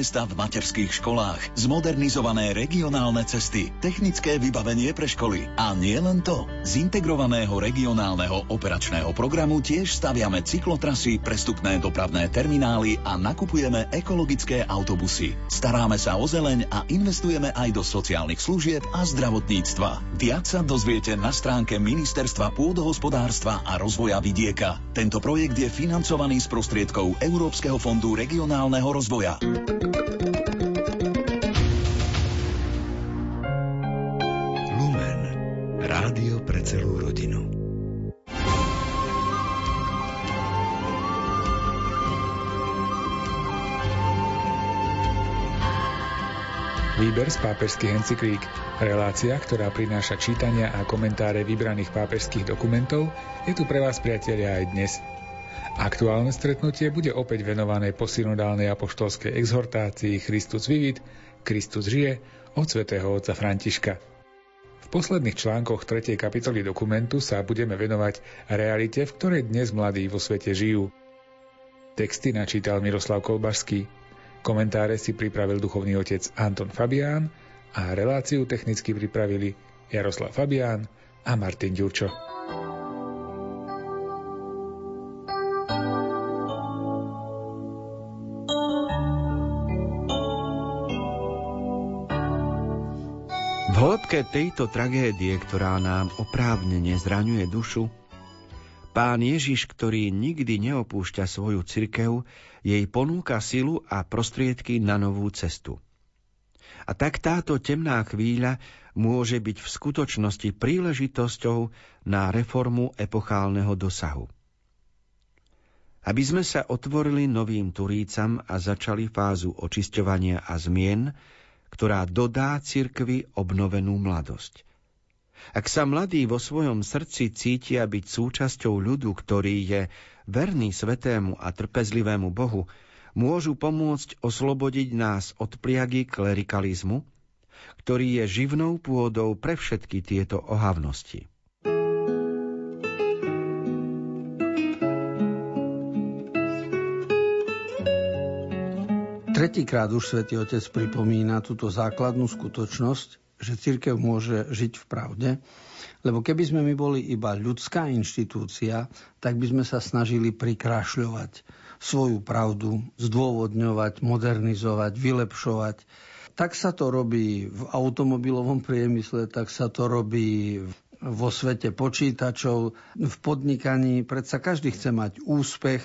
Miesta v materských školách, zmodernizované regionálne cesty, technické vybavenie pre školy. A nie len to. Z integrovaného regionálneho operačného programu tiež staviame cyklotrasy, prestupné dopravné terminály a nakupujeme ekologické autobusy. Staráme sa o zeleň a investujeme aj do sociálnych služieb a zdravotníctva. Viac sa dozviete na stránke Ministerstva pôdohospodárstva a rozvoja vidieka. Tento projekt je financovaný z prostriedkov Európskeho fondu regionálneho rozvoja. Výber z pápežských encyklík, relácia, ktorá prináša čítania a komentáre vybraných pápežských dokumentov, je tu pre vás, priatelia, aj dnes – Aktuálne stretnutie bude opäť venované posynodálnej apoštolskej exhortácii Christus vivit, Kristus žije od svätého otca Františka. V posledných článkoch 3. kapitoly dokumentu sa budeme venovať realite, v ktorej dnes mladí vo svete žijú. Texty načítal Miroslav Kolbašský, komentáre si pripravil duchovný otec Anton Fabián a reláciu technicky pripravili Jaroslav Fabián a Martin Ďurčo. hĺbke tejto tragédie, ktorá nám oprávnene zraňuje dušu, Pán Ježiš, ktorý nikdy neopúšťa svoju cirkev, jej ponúka silu a prostriedky na novú cestu. A tak táto temná chvíľa môže byť v skutočnosti príležitosťou na reformu epochálneho dosahu. Aby sme sa otvorili novým turícam a začali fázu očisťovania a zmien, ktorá dodá cirkvi obnovenú mladosť. Ak sa mladí vo svojom srdci cítia byť súčasťou ľudu, ktorý je verný svetému a trpezlivému Bohu, môžu pomôcť oslobodiť nás od pliagy klerikalizmu, ktorý je živnou pôdou pre všetky tieto ohavnosti. Tretíkrát už svätý Otec pripomína túto základnú skutočnosť, že církev môže žiť v pravde, lebo keby sme my boli iba ľudská inštitúcia, tak by sme sa snažili prikrášľovať svoju pravdu, zdôvodňovať, modernizovať, vylepšovať. Tak sa to robí v automobilovom priemysle, tak sa to robí vo svete počítačov, v podnikaní. Predsa každý chce mať úspech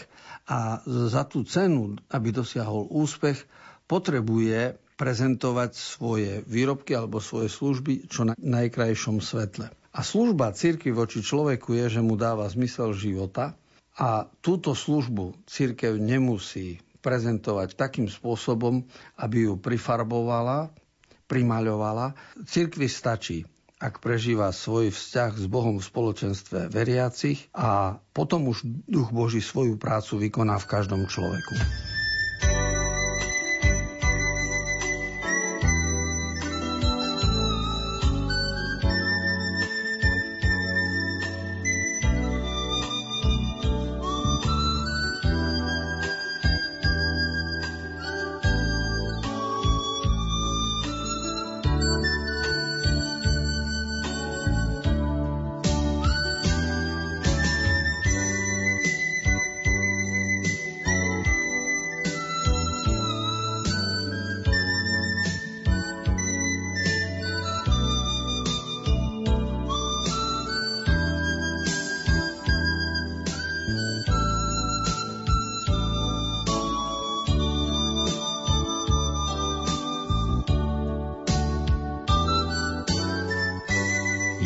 a za tú cenu, aby dosiahol úspech, potrebuje prezentovať svoje výrobky alebo svoje služby čo na najkrajšom svetle. A služba církvy voči človeku je, že mu dáva zmysel života a túto službu církev nemusí prezentovať takým spôsobom, aby ju prifarbovala, primaľovala. Církvi stačí ak prežíva svoj vzťah s Bohom v spoločenstve veriacich a potom už Duch Boží svoju prácu vykoná v každom človeku.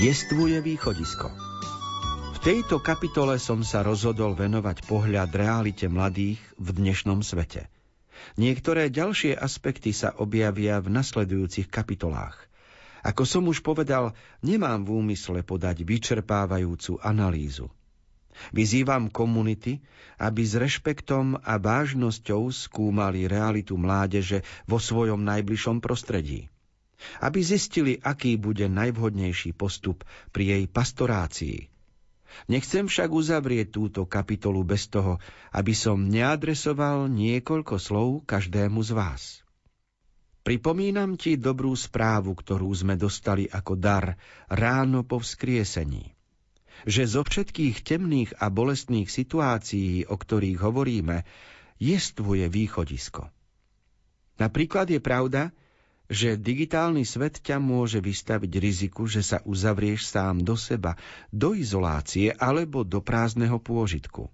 Jestvuje východisko. V tejto kapitole som sa rozhodol venovať pohľad realite mladých v dnešnom svete. Niektoré ďalšie aspekty sa objavia v nasledujúcich kapitolách. Ako som už povedal, nemám v úmysle podať vyčerpávajúcu analýzu. Vyzývam komunity, aby s rešpektom a vážnosťou skúmali realitu mládeže vo svojom najbližšom prostredí aby zistili, aký bude najvhodnejší postup pri jej pastorácii. Nechcem však uzavrieť túto kapitolu bez toho, aby som neadresoval niekoľko slov každému z vás. Pripomínam ti dobrú správu, ktorú sme dostali ako dar ráno po vzkriesení. Že zo všetkých temných a bolestných situácií, o ktorých hovoríme, jestvuje východisko. Napríklad je pravda, digitálny svet ťa môže vystaviť riziku, že sa uzavrieš sám do seba, do izolácie alebo do prázdneho pôžitku.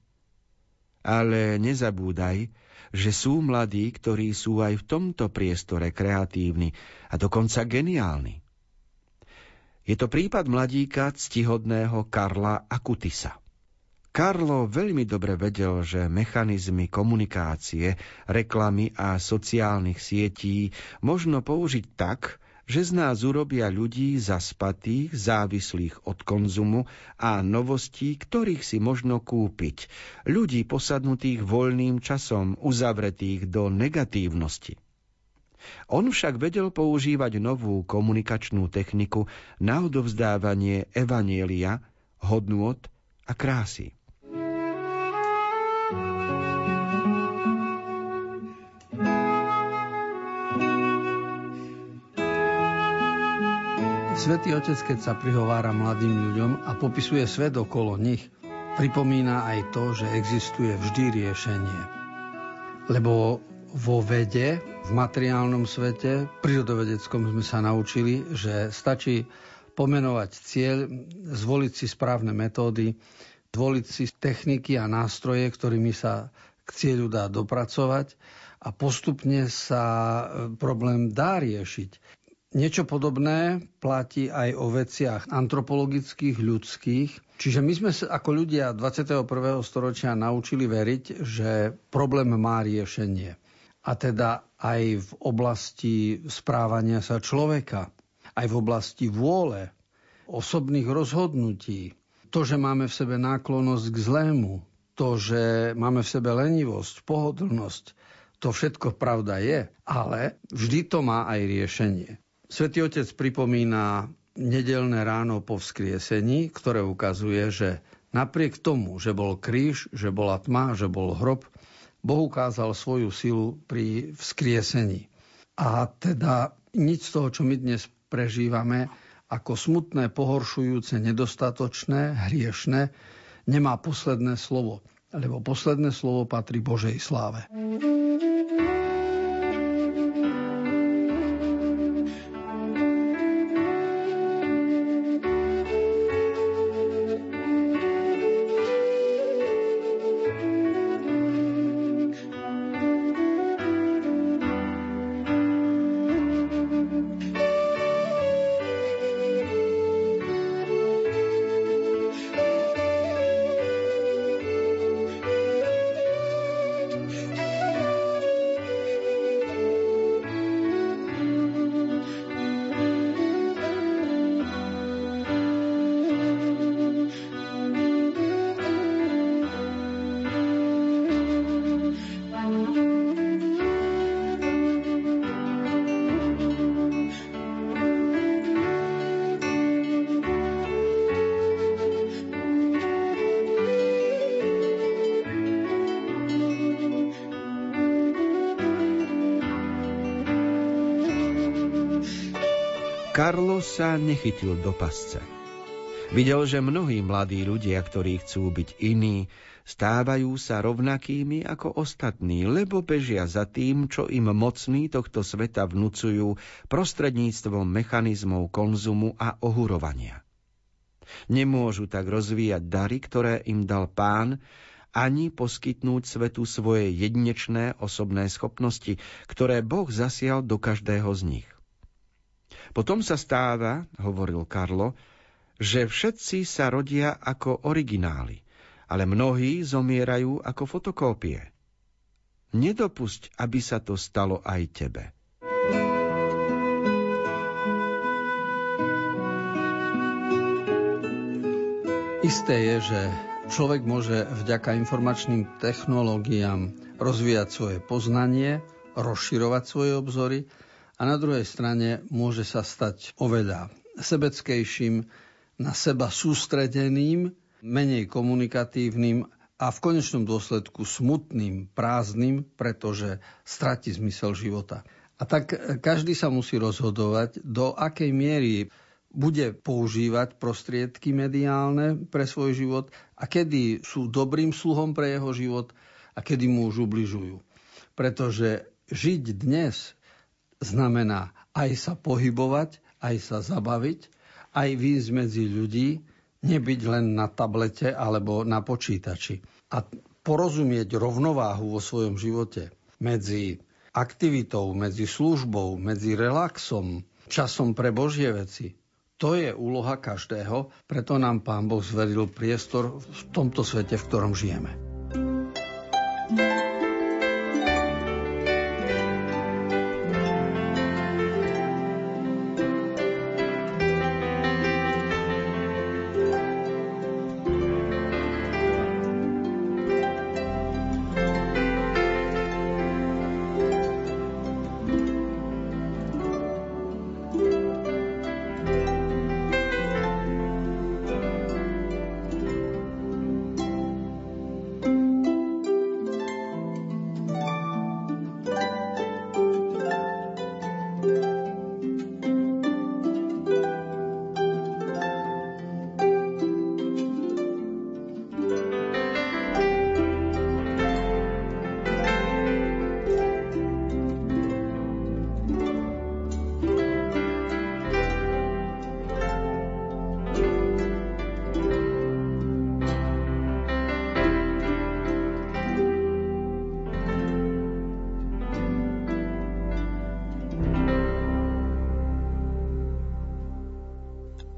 Ale nezabúdaj, že sú mladí, ktorí sú aj v tomto priestore kreatívni a dokonca geniálni. Je to prípad mladíka ctihodného Karla Akutisa. Karlo veľmi dobre vedel, že mechanizmy komunikácie, reklamy a sociálnych sietí možno použiť tak, že z nás urobia ľudí zaspatých, závislých od konzumu a novostí, ktorých si možno kúpiť. Ľudí posadnutých voľným časom, uzavretých do negatívnosti. On však vedel používať novú komunikačnú techniku na odovzdávanie evanielia, hodnôt a krásy. Svetý Otec, keď sa prihovára mladým ľuďom a popisuje svet okolo nich, pripomína aj to, že existuje vždy riešenie. Lebo vo vede, v materiálnom svete, prírodovedeckom sme sa naučili, že stačí pomenovať cieľ, zvoliť si správne metódy, zvoliť si techniky a nástroje, ktorými sa k cieľu dá dopracovať a postupne sa problém dá riešiť. Niečo podobné platí aj o veciach antropologických, ľudských. Čiže my sme sa ako ľudia 21. storočia naučili veriť, že problém má riešenie. A teda aj v oblasti správania sa človeka, aj v oblasti vôle, osobných rozhodnutí, to, že máme v sebe náklonosť k zlému, to, že máme v sebe lenivosť, pohodlnosť, to všetko pravda je, ale vždy to má aj riešenie. Svetý Otec pripomína nedelné ráno po vzkriesení, ktoré ukazuje, že napriek tomu, že bol kríž, že bola tma, že bol hrob, Boh ukázal svoju silu pri vzkriesení. A teda nič z toho, čo my dnes prežívame, ako smutné, pohoršujúce, nedostatočné, hriešne, nemá posledné slovo, lebo posledné slovo patrí Božej sláve. Karlo sa nechytil do pasce. Videl, že mnohí mladí ľudia, ktorí chcú byť iní, stávajú sa rovnakými ako ostatní, lebo bežia za tým, čo im mocní tohto sveta vnúcujú prostredníctvom mechanizmov konzumu a ohurovania. Nemôžu tak rozvíjať dary, ktoré im dal pán, ani poskytnúť svetu svoje jedinečné osobné schopnosti, ktoré Boh zasial do každého z nich. Potom sa stáva, hovoril Karlo, že všetci sa rodia ako originály, ale mnohí zomierajú ako fotokópie. Nedopusť, aby sa to stalo aj tebe. Isté je, že človek môže vďaka informačným technológiám rozvíjať svoje poznanie, rozširovať svoje obzory, a na druhej strane môže sa stať oveľa sebeckejším, na seba sústredeným, menej komunikatívnym a v konečnom dôsledku smutným, prázdnym, pretože stratí zmysel života. A tak každý sa musí rozhodovať, do akej miery bude používať prostriedky mediálne pre svoj život a kedy sú dobrým sluhom pre jeho život a kedy mu už ubližujú. Pretože žiť dnes znamená aj sa pohybovať, aj sa zabaviť, aj výjsť medzi ľudí, nebyť len na tablete alebo na počítači. A porozumieť rovnováhu vo svojom živote medzi aktivitou, medzi službou, medzi relaxom, časom pre Božie veci. To je úloha každého, preto nám Pán Boh zveril priestor v tomto svete, v ktorom žijeme.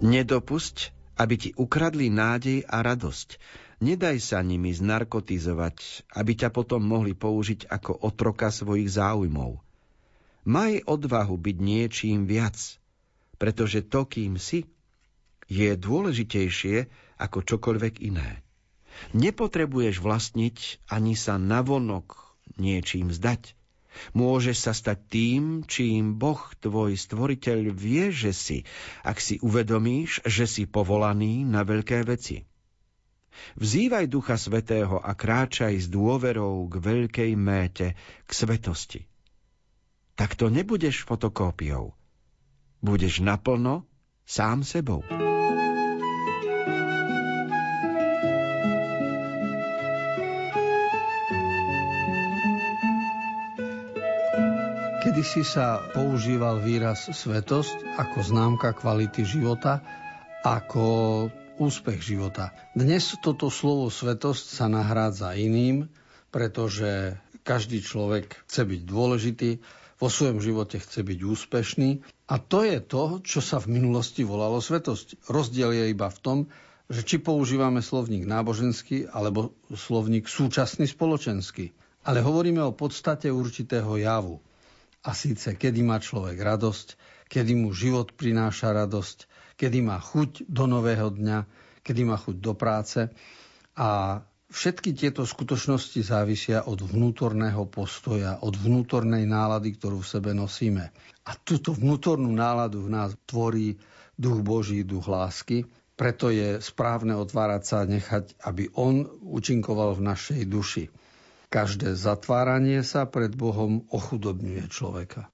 Nedopusť, aby ti ukradli nádej a radosť. Nedaj sa nimi znarkotizovať, aby ťa potom mohli použiť ako otroka svojich záujmov. Maj odvahu byť niečím viac, pretože to, kým si, je dôležitejšie ako čokoľvek iné. Nepotrebuješ vlastniť ani sa navonok niečím zdať. Môžeš sa stať tým, čím Boh, tvoj stvoriteľ, vie, že si, ak si uvedomíš, že si povolaný na veľké veci. Vzývaj Ducha Svetého a kráčaj s dôverou k veľkej méte, k svetosti. Takto nebudeš fotokópiou. Budeš naplno sám sebou. Kedysi sa používal výraz svetosť ako známka kvality života, ako úspech života. Dnes toto slovo svetosť sa nahrádza iným, pretože každý človek chce byť dôležitý, vo svojom živote chce byť úspešný a to je to, čo sa v minulosti volalo svetosť. Rozdiel je iba v tom, že či používame slovník náboženský alebo slovník súčasný spoločenský. Ale hovoríme o podstate určitého javu. A síce, kedy má človek radosť, kedy mu život prináša radosť, kedy má chuť do nového dňa, kedy má chuť do práce. A všetky tieto skutočnosti závisia od vnútorného postoja, od vnútornej nálady, ktorú v sebe nosíme. A túto vnútornú náladu v nás tvorí duch Boží, duch lásky. Preto je správne otvárať sa a nechať, aby on účinkoval v našej duši. Každé zatváranie sa pred Bohom ochudobňuje človeka.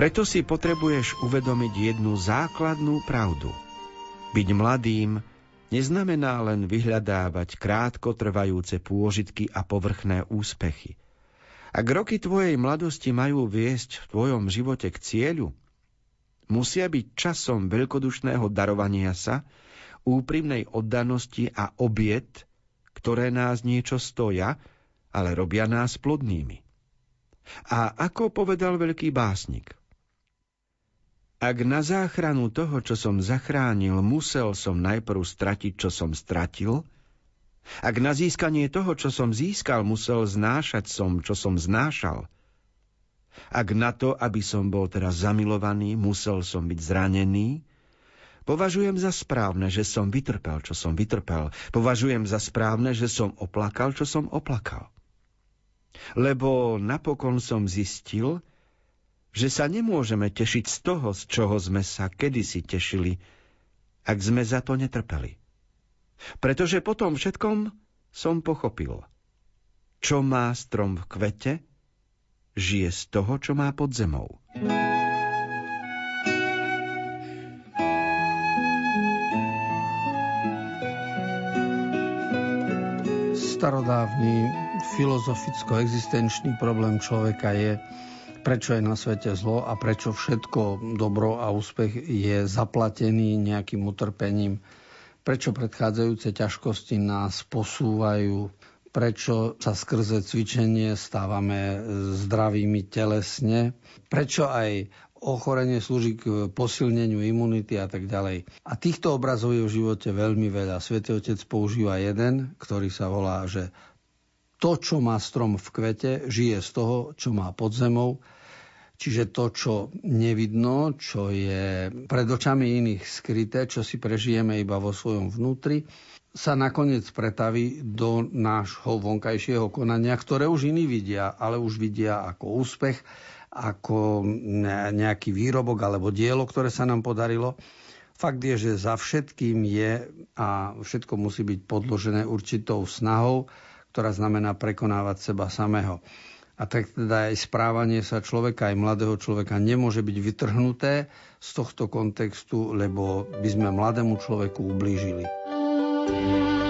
Preto si potrebuješ uvedomiť jednu základnú pravdu. Byť mladým neznamená len vyhľadávať krátko trvajúce pôžitky a povrchné úspechy. Ak roky tvojej mladosti majú viesť v tvojom živote k cieľu, musia byť časom veľkodušného darovania sa, úprimnej oddanosti a obiet, ktoré nás niečo stoja, ale robia nás plodnými. A ako povedal veľký básnik, ak na záchranu toho, čo som zachránil, musel som najprv stratiť, čo som stratil, ak na získanie toho, čo som získal, musel znášať som, čo som znášal, ak na to, aby som bol teraz zamilovaný, musel som byť zranený, považujem za správne, že som vytrpel, čo som vytrpel. Považujem za správne, že som oplakal, čo som oplakal. Lebo napokon som zistil, že sa nemôžeme tešiť z toho, z čoho sme sa kedysi tešili, ak sme za to netrpeli. Pretože po tom všetkom som pochopil, čo má strom v kvete, žije z toho, čo má pod zemou. Starodávny filozoficko-existenčný problém človeka je, prečo je na svete zlo a prečo všetko dobro a úspech je zaplatený nejakým utrpením, prečo predchádzajúce ťažkosti nás posúvajú, prečo sa skrze cvičenie stávame zdravými telesne, prečo aj ochorenie slúži k posilneniu imunity a tak ďalej. A týchto obrazov je v živote veľmi veľa. Svetý Otec používa jeden, ktorý sa volá, že to, čo má strom v kvete, žije z toho, čo má pod zemou. Čiže to, čo nevidno, čo je pred očami iných skryté, čo si prežijeme iba vo svojom vnútri, sa nakoniec pretaví do nášho vonkajšieho konania, ktoré už iní vidia, ale už vidia ako úspech, ako nejaký výrobok alebo dielo, ktoré sa nám podarilo. Fakt je, že za všetkým je a všetko musí byť podložené určitou snahou, ktorá znamená prekonávať seba samého. A tak teda aj správanie sa človeka, aj mladého človeka nemôže byť vytrhnuté z tohto kontextu, lebo by sme mladému človeku ublížili. thank you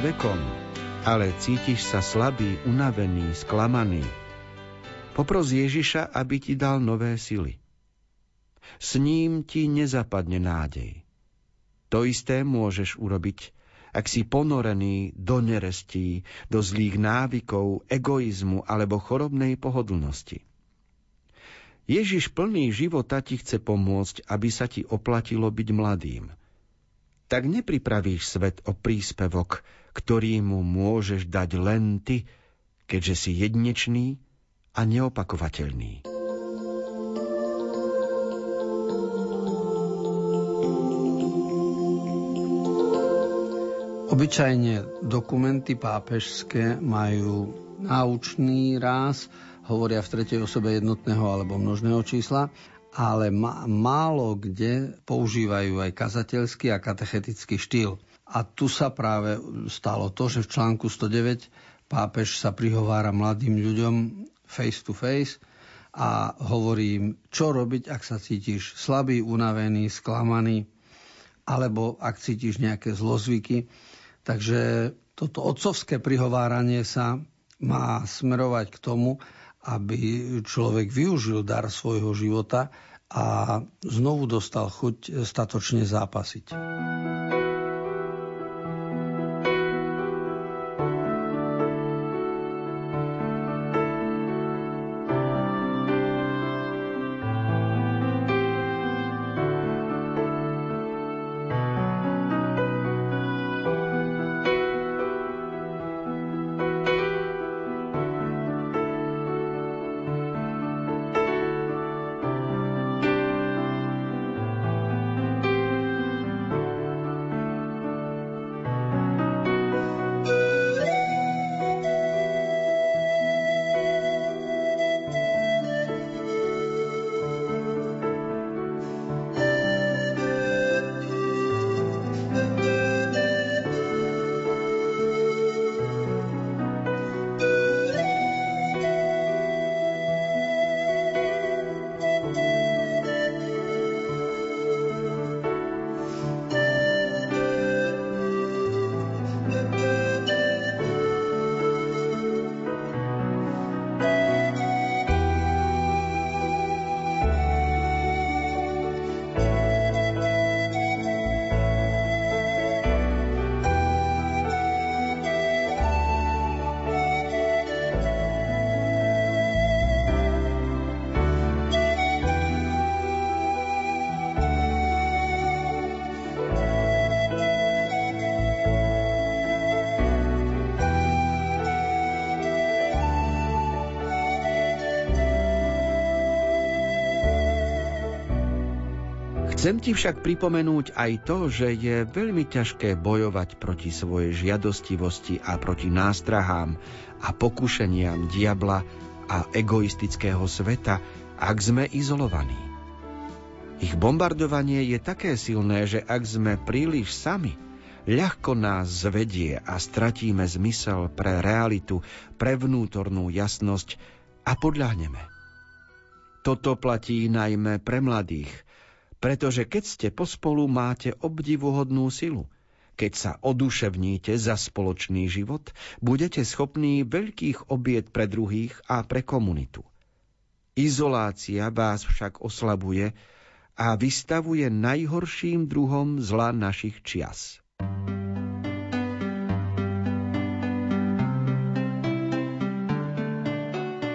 vekom, ale cítiš sa slabý, unavený, sklamaný, popros Ježiša, aby ti dal nové sily. S ním ti nezapadne nádej. To isté môžeš urobiť, ak si ponorený do nerestí, do zlých návykov, egoizmu alebo chorobnej pohodlnosti. Ježiš plný života ti chce pomôcť, aby sa ti oplatilo byť mladým – tak nepripravíš svet o príspevok, ktorý mu môžeš dať len ty, keďže si jedinečný a neopakovateľný. Obyčajne dokumenty pápežské majú náučný ráz, hovoria v tretej osobe jednotného alebo množného čísla, ale málo kde používajú aj kazateľský a katechetický štýl. A tu sa práve stalo to, že v článku 109 pápež sa prihovára mladým ľuďom face to face a hovorí im, čo robiť, ak sa cítiš slabý, unavený, sklamaný, alebo ak cítiš nejaké zlozvyky. Takže toto otcovské prihováranie sa má smerovať k tomu, aby človek využil dar svojho života a znovu dostal chuť statočne zápasiť. Chcem ti však pripomenúť aj to, že je veľmi ťažké bojovať proti svojej žiadostivosti a proti nástrahám a pokušeniam diabla a egoistického sveta, ak sme izolovaní. Ich bombardovanie je také silné, že ak sme príliš sami, ľahko nás zvedie a stratíme zmysel pre realitu, pre vnútornú jasnosť a podľahneme. Toto platí najmä pre mladých – pretože keď ste pospolu, máte obdivuhodnú silu. Keď sa oduševníte za spoločný život, budete schopní veľkých obiet pre druhých a pre komunitu. Izolácia vás však oslabuje a vystavuje najhorším druhom zla našich čias.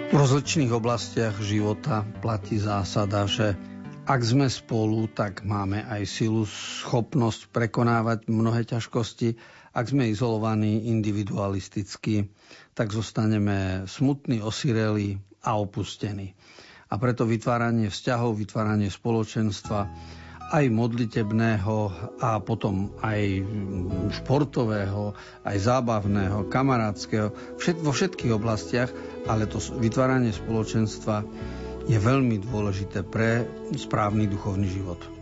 V rozličných oblastiach života platí zásada, že ak sme spolu, tak máme aj silu, schopnosť prekonávať mnohé ťažkosti. Ak sme izolovaní individualisticky, tak zostaneme smutní, osireli a opustení. A preto vytváranie vzťahov, vytváranie spoločenstva, aj modlitebného a potom aj športového, aj zábavného, kamarátskeho, vo všetkých oblastiach, ale to vytváranie spoločenstva je veľmi dôležité pre správny duchovný život.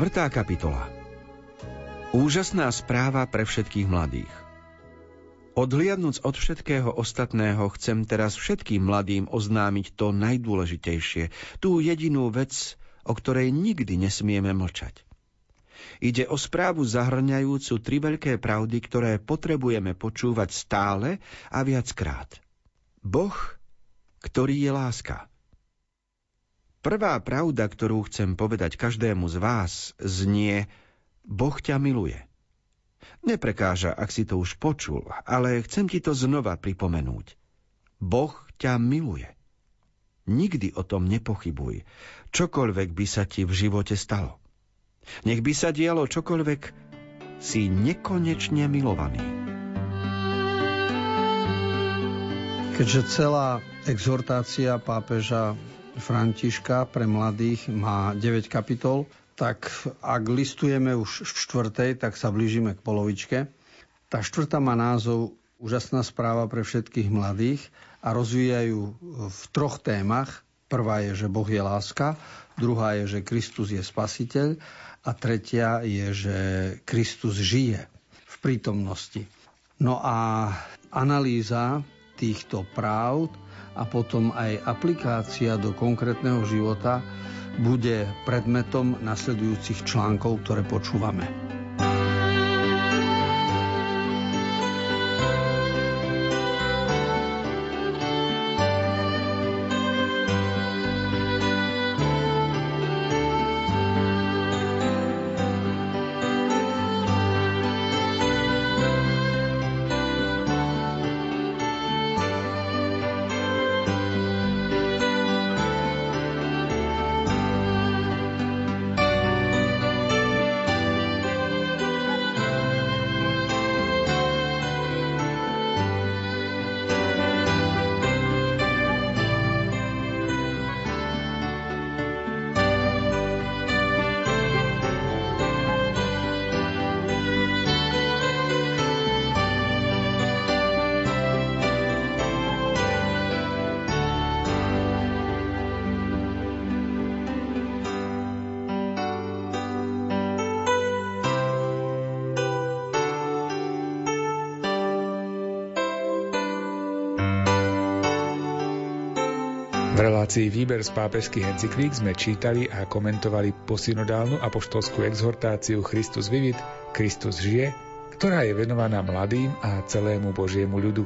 Štvrtá kapitola Úžasná správa pre všetkých mladých Odhliadnúc od všetkého ostatného, chcem teraz všetkým mladým oznámiť to najdôležitejšie, tú jedinú vec, o ktorej nikdy nesmieme mlčať. Ide o správu zahrňajúcu tri veľké pravdy, ktoré potrebujeme počúvať stále a viackrát. Boh, ktorý je láska. Prvá pravda, ktorú chcem povedať každému z vás, znie Boh ťa miluje. Neprekáža, ak si to už počul, ale chcem ti to znova pripomenúť. Boh ťa miluje. Nikdy o tom nepochybuj, čokoľvek by sa ti v živote stalo. Nech by sa dialo čokoľvek, si nekonečne milovaný. Keďže celá exhortácia pápeža Františka pre mladých má 9 kapitol, tak ak listujeme už v štvrtej, tak sa blížime k polovičke. Tá štvrtá má názov Úžasná správa pre všetkých mladých a rozvíjajú v troch témach. Prvá je, že Boh je láska, druhá je, že Kristus je spasiteľ a tretia je, že Kristus žije v prítomnosti. No a analýza týchto práv a potom aj aplikácia do konkrétneho života bude predmetom nasledujúcich článkov, ktoré počúvame. Relácii Výber z pápežských encyklík sme čítali a komentovali posynodálnu apoštolskú exhortáciu Christus vivit, Kristus žije, ktorá je venovaná mladým a celému Božiemu ľudu.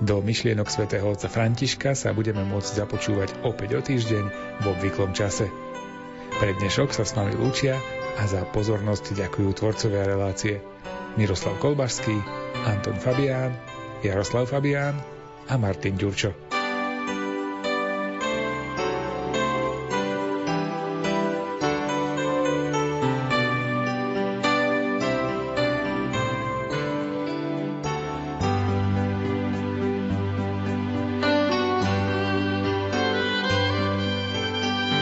Do myšlienok svätého otca Františka sa budeme môcť započúvať opäť o týždeň v obvyklom čase. Pre dnešok sa s vami lúčia a za pozornosť ďakujú tvorcovia relácie Miroslav Kolbašský, Anton Fabián, Jaroslav Fabián a Martin Ďurčo.